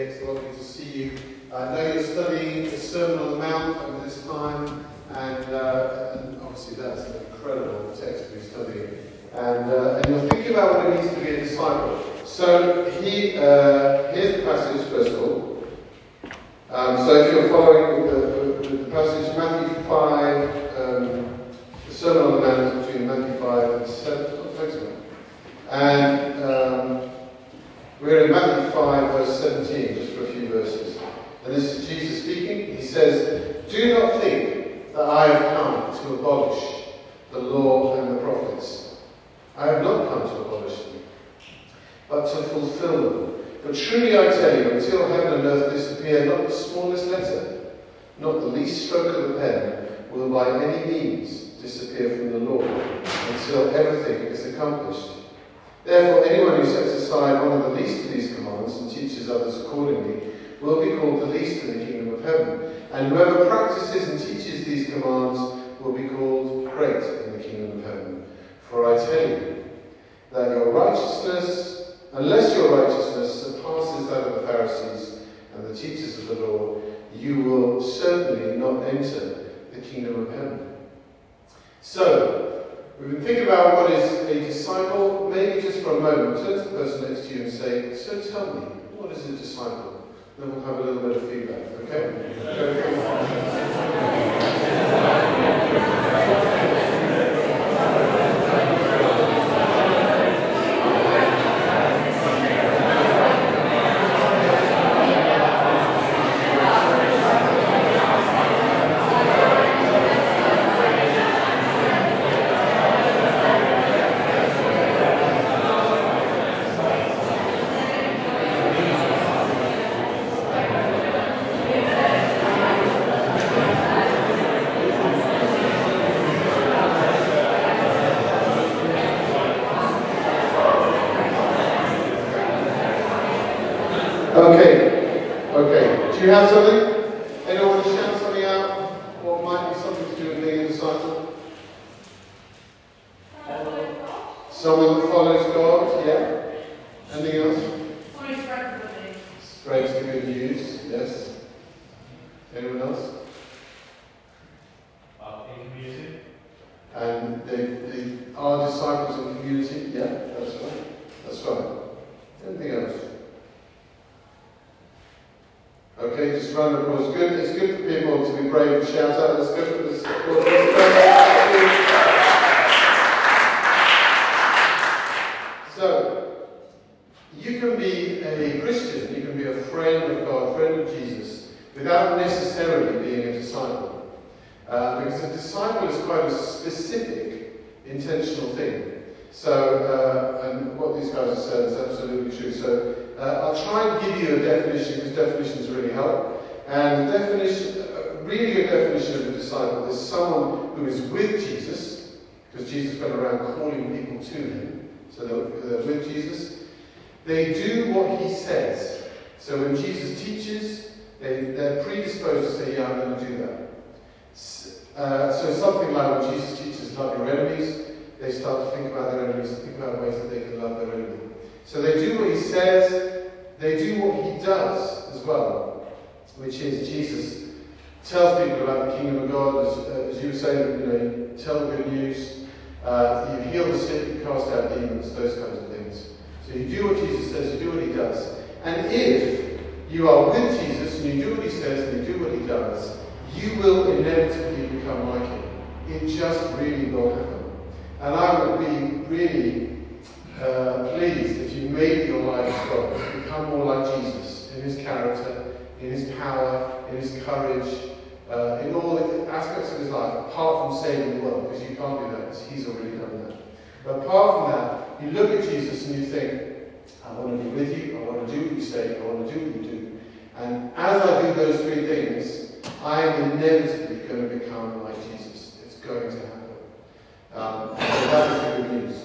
It's lovely to see you. I know you're studying the Sermon on the Mount over this time, and, uh, and obviously that's an incredible text to be studying. And, uh, and you're thinking about what it means to be a disciple. So he, uh, here's the passage, first of all. Um, so if you're following the, the, passage, Matthew 5, um, the Sermon on the Mount is between Matthew 5 and 7. Oh, thanks. And we're in Matthew 5, verse 17, just for a few verses. And this is Jesus speaking. He says, Do not think that I have come to abolish the law and the prophets. I have not come to abolish them, but to fulfill them. But truly I tell you, until heaven and earth disappear, not the smallest letter, not the least stroke of the pen, will by any means disappear from the law, until everything is accomplished. Therefore, anyone who sets aside one of the least of these commands and teaches others accordingly will be called the least in the kingdom of heaven. And whoever practices and teaches these commands will be called great in the kingdom of heaven. For I tell you that your righteousness, unless your righteousness surpasses that of the Pharisees and the teachers of the law, you will certainly not enter the kingdom of heaven. So, we've been thinking about what is a disciple. Maybe just for a moment, turn to the person next to you and say, So tell me, what is a disciple? Then we'll have a little bit of feedback, okay? you have something? Anyone want to shout something out? What might be something to do with being a disciple? Someone that follows God, yeah. Anything else? Spreads the good news, yes. Anyone else? Uh, in community. And they, are disciples in community, yeah, that's right. That's right. Anything else? Okay, just round of applause. Good. It's good for people to be brave and shout out. Let's go for this. So, you can be a Christian, you can be a friend of God, friend of Jesus, without necessarily being a disciple. Uh, because a disciple is quite a specific, intentional thing. So, uh, and what these guys have said is absolutely true. So, uh, I'll try and give you a definition because definitions really help. And the definition, a really a definition of a disciple is someone who is with Jesus, because Jesus went around calling people to him. So they're, they're with Jesus. They do what he says. So when Jesus teaches, they, they're predisposed to say, Yeah, I'm going to do that. Uh, so something like when Jesus teaches, love your enemies, they start to think about their enemies think about ways that they can love their enemy. So they do what he says, they do what he does as well, which is Jesus tells people about the kingdom of God, as, uh, as you were saying, you know, tell the good news, uh, you heal the sick, you cast out demons, those kinds of things. So you do what Jesus says, you do what he does. And if you are with Jesus and you do what he says and you do what he does, you will inevitably become like him. It just really will happen. And I would be really uh, pleased if you made your life God, become more like Jesus in his character, in his power, in his courage, uh, in all the aspects of his life, apart from saving the world, because you can't do that, because he's already done that. But apart from that, you look at Jesus and you think, I want to be with you, I want to do what you say, I want to do what you do. And as I do those three things, I am inevitably going to become like Jesus. Going to happen. Um, so that is the good news,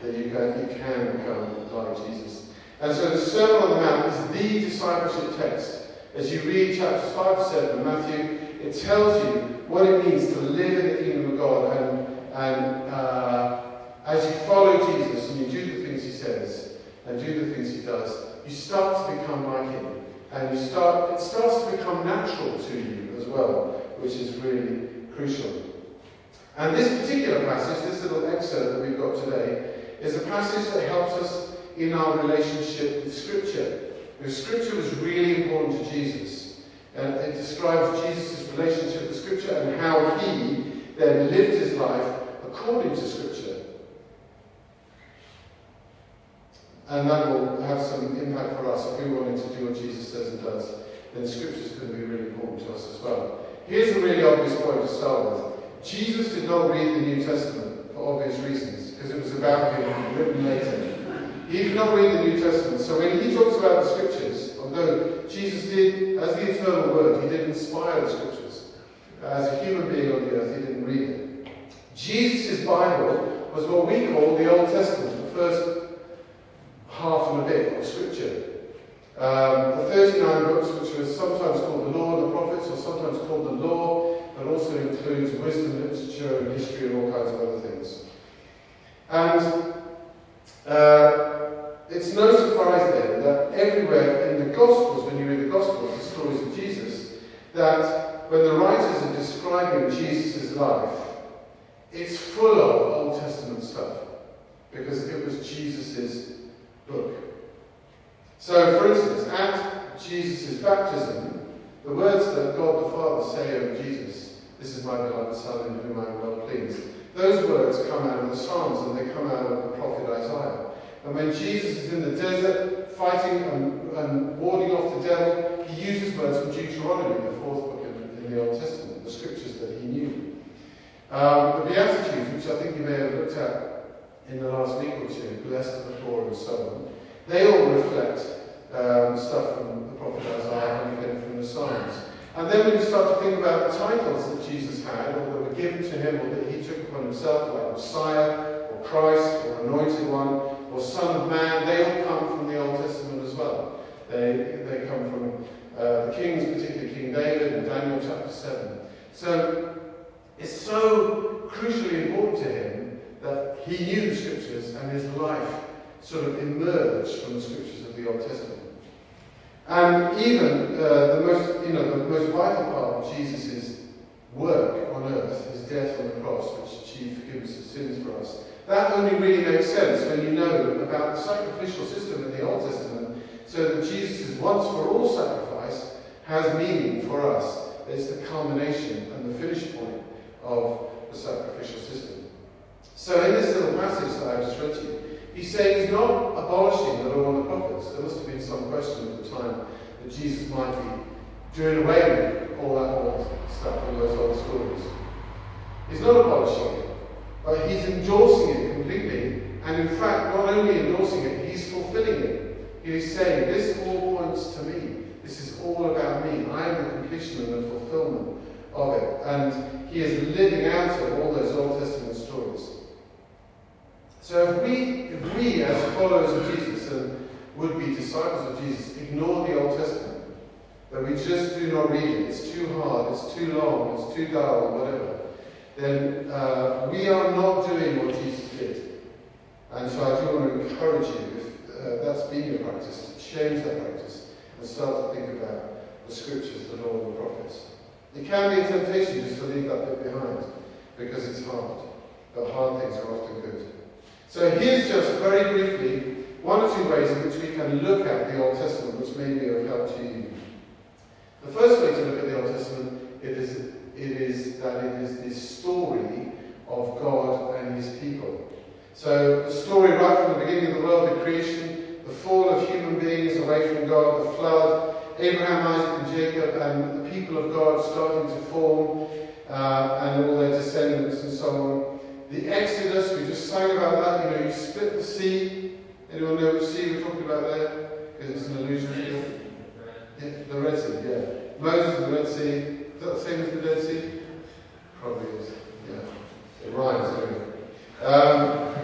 that you can, you can become like Jesus. And so the Sermon on the Mount is the discipleship text. As you read chapters 5 to 7 of Matthew, it tells you what it means to live in the kingdom of God. And, and uh, as you follow Jesus and you do the things he says and do the things he does, you start to become like him. And you start, it starts to become natural to you as well, which is really crucial. And this particular passage, this little excerpt that we've got today, is a passage that helps us in our relationship with Scripture. Because Scripture was really important to Jesus. And it describes Jesus' relationship with Scripture and how he then lived his life according to Scripture. And that will have some impact for us if we wanted to do what Jesus says and does. Then Scripture is going to be really important to us as well. Here's a really obvious point to start with. Jesus did not read the New Testament for obvious reasons, because it was about him, written later. He did not read the New Testament. So when he talks about the Scriptures, although Jesus did, as the eternal Word, he did inspire the Scriptures. As a human being on the earth, he didn't read it. Jesus' Bible was what we call the Old Testament, the first half and a bit of Scripture. Um, the 39 books, which are sometimes called the Law and the Prophets, or sometimes called the Law, but also includes wisdom, literature, and history, and all kinds of other things. And uh, it's no surprise then that everywhere in the Gospels, when you read the Gospels, the stories of Jesus, that when the writers are describing Jesus' life, it's full of Old Testament stuff because it was Jesus' book. So, for instance, at Jesus' baptism, the words that God the Father say over Jesus, This is my beloved Son in whom I am well pleased, those words come out of the Psalms and they come out of the prophet Isaiah. And when Jesus is in the desert fighting and, and warding off the devil, he uses words from Deuteronomy, the fourth book in, in the Old Testament, the scriptures that he knew. Um, the Beatitudes, which I think you may have looked at in the last week or two, blessed are the poor and so on, they all reflect um, stuff from the prophet Isaiah and again from the Psalms. And then when you start to think about the titles that Jesus had, or that were given to him, or that he took upon himself, like Messiah, or Christ, or Anointed One, or Son of Man, they all come from the Old Testament as well. They, they come from uh, the kings, particularly King David in Daniel chapter 7. So it's so crucially important to him that he knew the scriptures and his life sort of emerged from the scriptures of the Old Testament. And even uh, the most, you know, the most vital part of Jesus' work on earth, his death on the cross, which achieved forgiveness of sins for us, that only really makes sense when you know about the sacrificial system in the Old Testament, so that Jesus' once for all sacrifice has meaning for us. It's the culmination and the finish point of the sacrificial system. So in this little passage that I've just read to you, he's saying he's not abolishing the law and the prophets. There must have been some question at the time that Jesus might be doing away with all that old stuff, all those old stories. He's not abolishing it, but he's endorsing it completely. And in fact, not only endorsing it, he's fulfilling it. He's saying, this all points to me. This is all about me. I am the completion and the fulfillment of it. And he is living out of all those Old Testament stories. So if we, if we as followers of Jesus and would be disciples of Jesus, ignore the Old Testament, that we just do not read it, it's too hard, it's too long, it's too dull, whatever, then uh, we are not doing what Jesus did. And so I do want to encourage you, if uh, that's been your practice, to change that practice and start to think about the scriptures, the law, and the prophets. It can be a temptation just to leave that bit behind because it's hard. But hard things are often good. So here's just very briefly one or two ways in which we can look at the Old Testament, which may be of help to you. The first way to look at the Old Testament it is, it is that it is the story of God and his people. So the story right from the beginning of the world, the creation, the fall of human beings away from God, the flood, Abraham, Isaac, and Jacob, and the people of God starting to form, uh, and all their descendants and so on. The Exodus, we just sang about that. You know, you split the sea. Anyone know which sea we're talking about there? Because it's an allusion to yeah, the Red Sea. Yeah, Moses, and the Red Sea. Is that the same as the Dead Sea? Probably is. Yeah, it rhymes anyway. Um,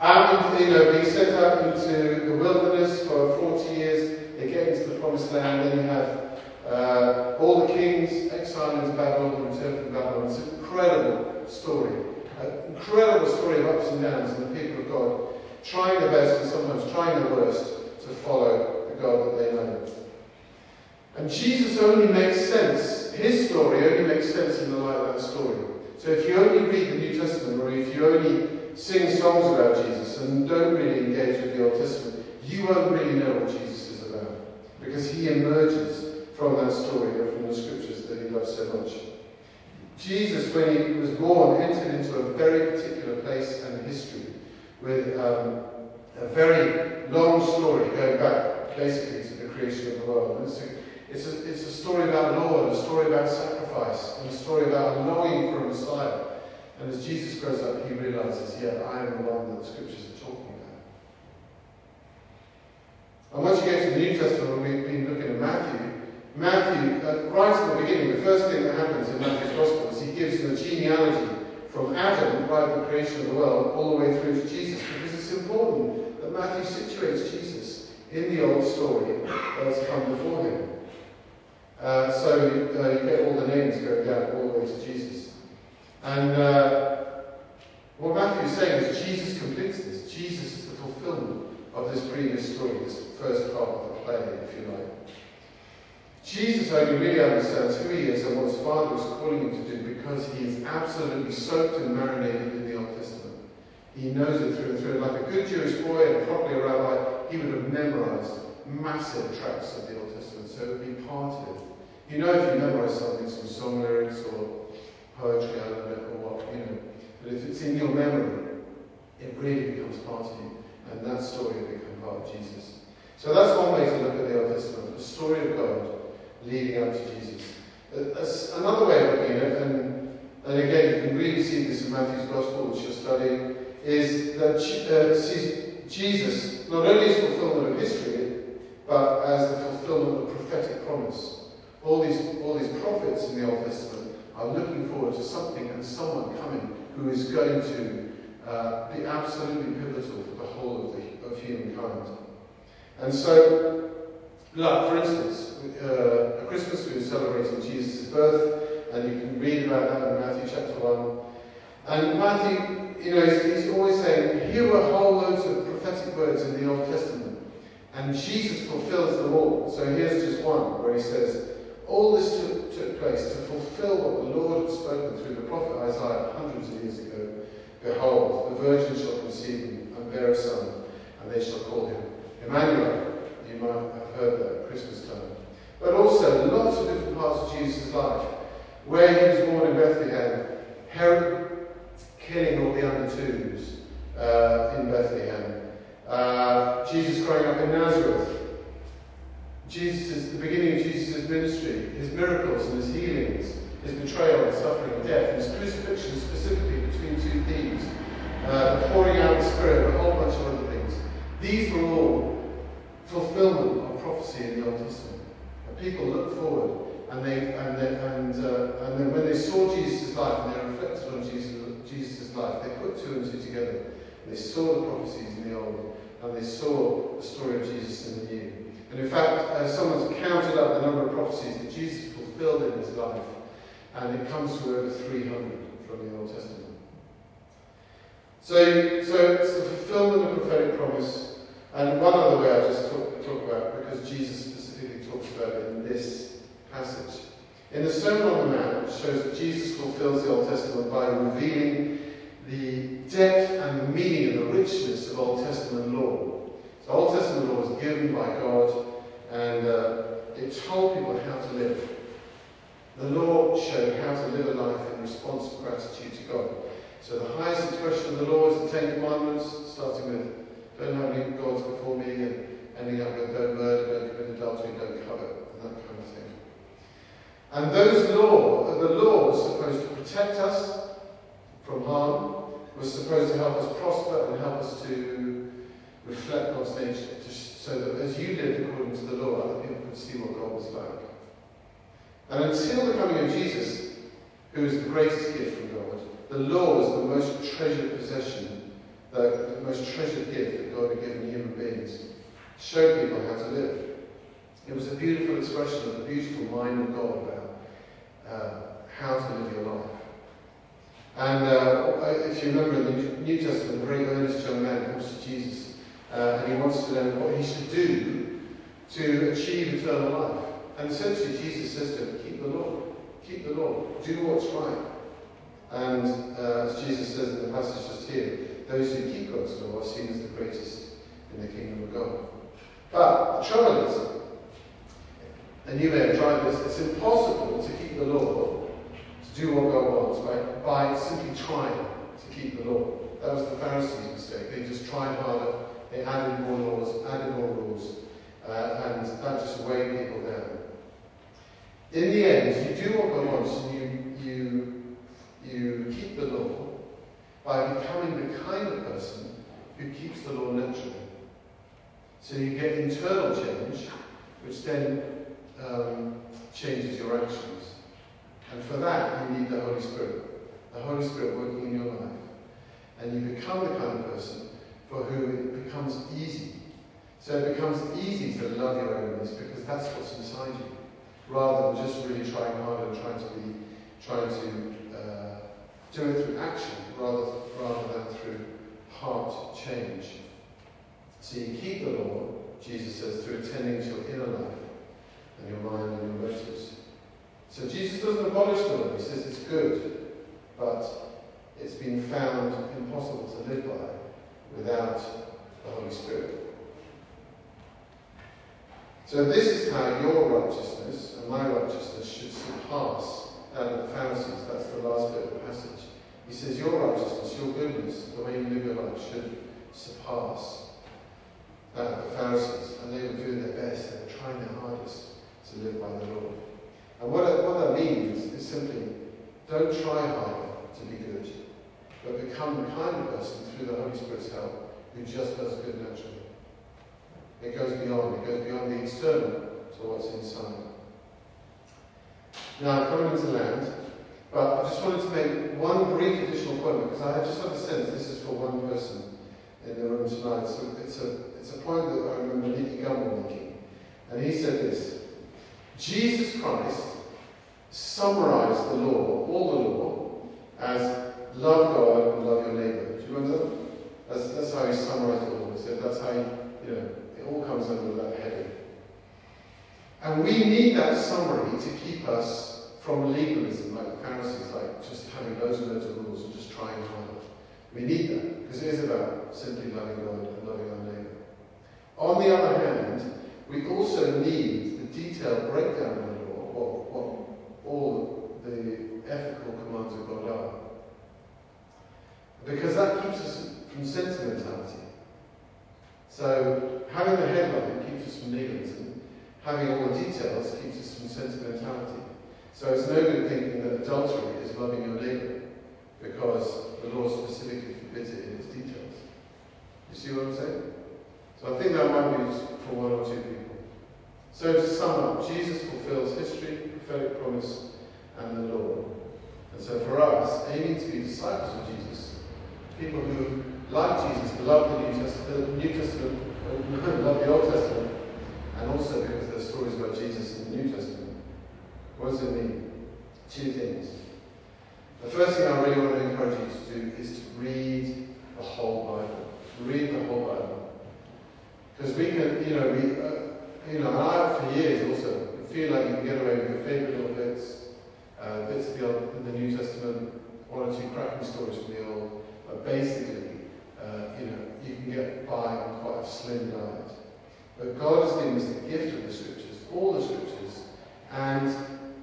and you know, being sent out into the wilderness for 40 years, they get into the promised land, then you have uh, all the kings exiled into Babylon and returned from Babylon. It's an incredible story. An incredible story of ups and downs and the people of God trying their best and sometimes trying their worst to follow the God that they know. And Jesus only makes sense, his story only makes sense in the light of that story. So if you only read the New Testament, or if you only sing songs about Jesus and don't really engage with the Old Testament, you won't really know what Jesus is about. Because he emerges from that story or from the scriptures that he loves so much. Jesus, when he was born, entered into a very particular place and history with um, a very long story going back basically to the creation of the world. It's a, it's, a, it's a story about law, and a story about sacrifice, and a story about longing for a Messiah. And as Jesus grows up, he realizes, yeah, I am the one that the scriptures are talking about. And once you get to the New Testament, we've been looking at Matthew. Matthew, uh, right at the beginning, the first thing that happens in Matthew's Gospel is he gives the genealogy from Adam, right at the creation of the world, all the way through to Jesus, because it's important that Matthew situates Jesus in the old story that's come before him. Uh, so you, uh, you, get all the names going down all the way to Jesus. And uh, what Matthew is saying is Jesus completes this. Jesus is the fulfillment of this previous story, this first part of the play, if you like. Jesus only really understands who he is and what his Father is calling him to do because he is absolutely soaked and marinated in the Old Testament. He knows it through and through. Like a good Jewish boy and probably a rabbi, he would have memorized massive tracts of the Old Testament, so it would be part of it. You know if you memorize something, some song lyrics or poetry out of it or what, you know. But if it's in your memory, it really becomes part of you. And that story will become part of Jesus. So that's one way to look at the Old Testament, the story of God leading up to Jesus. Another way of looking at it, and, and again, you can really see this in Matthew's Gospel, which you're studying, is that uh, Jesus not only is fulfillment of history, but as the fulfillment of prophetic promise. All these, all these prophets in the Old Testament are looking forward to something and someone coming who is going to uh, be absolutely pivotal for the whole of, the, of humankind. And so, like, for instance, uh, at Christmas we are celebrating Jesus' birth, and you can read about that in Matthew chapter 1. And Matthew, you know, he's, he's always saying, here were whole loads of prophetic words in the Old Testament, and Jesus fulfills them all. So here's just one where he says, all this took, took place to fulfill what the Lord had spoken through the prophet Isaiah hundreds of years ago. Behold, the virgin shall conceive and bear a son, and they shall call him Emmanuel. You might have heard that at Christmas time. But also, lots of different parts of Jesus' life. Where he was born in Bethlehem, Herod killing all the under twos uh, in Bethlehem, uh, Jesus growing up in Nazareth, Jesus, the beginning of Jesus' ministry, his miracles and his healings, his betrayal and suffering and death, his crucifixion specifically between two thieves, uh, pouring out the Spirit, a whole bunch of other things. These were all fulfillment of prophecy in the Old Testament. People looked forward, and they and they, and uh, and then when they saw Jesus' life and they reflected on Jesus Jesus' life, they put two and two together. They saw the prophecies in the Old, and they saw the story of Jesus in the New. And in fact, uh, someone's counted up the number of prophecies that Jesus fulfilled in his life, and it comes to over 300 from the Old Testament. So, so it's the fulfillment of prophetic promise. And one other way I'll just talk, talk about, because Jesus specifically talks about it in this passage. In the Sermon on the Mount, it shows that Jesus fulfills the Old Testament by revealing the depth and the meaning and the richness of Old Testament law. So Old Testament law was given by God and uh, it told people how to live. The law showed how to live a life in response to gratitude to God. So the highest expression of the law is the Ten Commandments, starting with don't have any gods before me and ending up with don't murder, don't commit adultery, don't covet, and that kind of thing. And those law, the law was supposed to protect us from harm, was supposed to help us prosper and help us to reflect God's nature, so that as you lived according to the law, other people could see what God was like. And until the coming of Jesus, who is the greatest gift from God, the law was the most treasured possession, the, the most treasured gift that God had given human beings. Show people how to live. It was a beautiful expression of the beautiful mind of God about uh, how to live your life. And uh, if you remember in the New Testament, a very earnest young man comes to Jesus uh, and he wants to know what he should do to achieve eternal life. And essentially, Jesus says to him, keep the law. Keep the law. Do what's right. And uh, as Jesus says in the passage just here, those who keep God's law are seen as the greatest in the kingdom of God. But the trouble is, and you may have tried this, it's impossible to keep the law, to do what God wants, right, by simply trying to keep the law. That was the Pharisees' mistake. They just tried harder, they added more laws, added more rules, uh, and that just weighed people down. In the end, you do what God wants, and you, you, you keep the law by becoming the kind of person who keeps the law naturally. So you get internal change, which then um, changes your actions. And for that, you need the Holy Spirit. The Holy Spirit working in your life. And you become the kind of person for whom it becomes easy. So it becomes easy to love your enemies because that's what's inside you, rather than just really trying hard and trying to be, trying to uh, do it through action rather, rather than through heart change. So you keep the law, Jesus says, through attending to your inner life and your mind and your motives. So Jesus doesn't abolish the law, he says it's good, but it's been found impossible to live by without the Holy Spirit. So this is how your righteousness and my righteousness should surpass the Pharisees. That's the last bit of the passage. He says your righteousness, your goodness, the way you live your life should surpass of the Pharisees. And they were doing their best. They were trying their hardest to live by the Lord. And what, what that means is simply don't try harder to be good, but become the kind of person through the Holy Spirit's help who just does good naturally. It goes beyond, it goes beyond the external to what's inside. Now, I'm coming into land, but I just wanted to make one brief additional point because I just have a sense this is for one person in the room tonight. So it's a, it's a point that I remember Nicky Gumbel making. And he said this Jesus Christ summarized the law, all the law, as love God and love your neighbor. Do you remember that? That's, that's how he summarized it all. He said that's how he, you know, it all comes under that heading. And we need that summary to keep us from legalism, like the Pharisees, like just having loads and loads of rules and just trying hard. We need that, because it is about simply loving God and loving our neighbour. On the other hand, we also need the detailed breakdown of the law, what, what all the ethical commands of God are. Because that keeps us from sentimentality. So having the headline keeps us from legalism. Having all the details keeps us from sentimentality. So it's no good thinking that adultery is loving your neighbour because the law specifically forbids it in its details. You see what I'm saying? So I think that might be for one or two people. So to sum up, Jesus fulfills history, prophetic promise, and the law. And so for us, aiming to be disciples of Jesus, people who like Jesus, love the New Testament, the New Testament, love the Old Testament, and also because there's stories about Jesus in the New Testament. What does it mean? Two things. The first thing I really want to encourage you to do is to read the whole Bible. Read the whole Bible. Because we can, you know, we, uh, you know, and I for years also feel like you can get away with your favourite little bits, uh, bits of the, the New Testament, one or two cracking stories from the Old, but basically, uh, you know, you can get by on quite a slim diet. But God has given us the gift of the Scriptures, all the Scriptures, and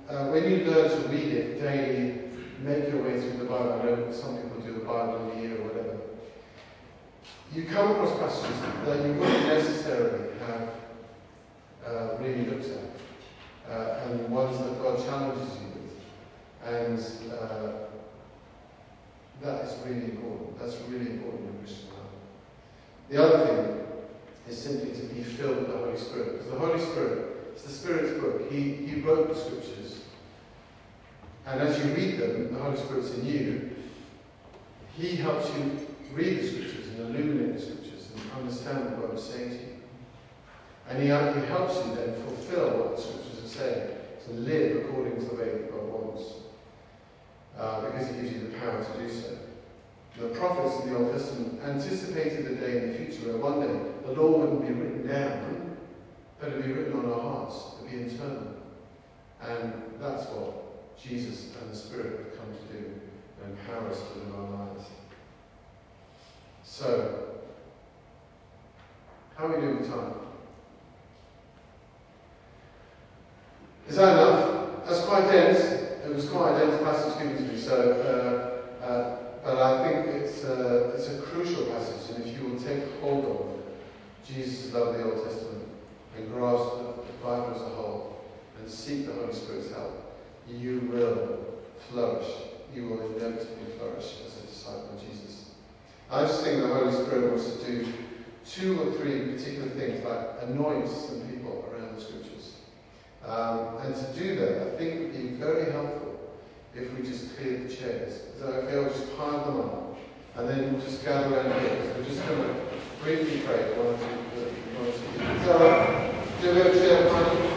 uh, when you learn to read it daily, make your way through the Bible. I know some people do the Bible in a year or whatever. You come across passages that you wouldn't necessarily have uh, really looked at, uh, and ones that God challenges you with. And uh, that is really important. That's really important in Christian life. The other thing is simply to be filled with the Holy Spirit. Because the Holy Spirit, it's the Spirit's book. He, he wrote the scriptures. And as you read them, the Holy Spirit's in you. He helps you read the scriptures and illuminate the scriptures and understand what God is saying to you. And he, he helps you then fulfill what the scriptures are saying, to live according to the way that God wants. Uh, because he gives you the power to do so. The prophets in the Old Testament anticipated the day in the future where one day the law wouldn't be written down, but it would be written on our hearts, it would be internal. And that's what Jesus and the Spirit have come to do, empower us to live our lives. So, how are we doing with time? Is that enough? That's quite dense. It was quite a dense passage given to me, so, uh, uh, but I think it's, uh, it's a crucial passage, and if you will take hold of Jesus' love of the Old Testament and grasp the Bible as a whole and seek the Holy Spirit's help, you will flourish. You will inevitably flourish as a disciple of Jesus. I just think the Holy Spirit wants to do two or three particular things, like anoint some people around the Scriptures. Um, and to do that, I think it would be very helpful if we just cleared the chairs. So okay, I'll just pile them up, and then we'll just gather around here. We're just going to briefly. So, do we have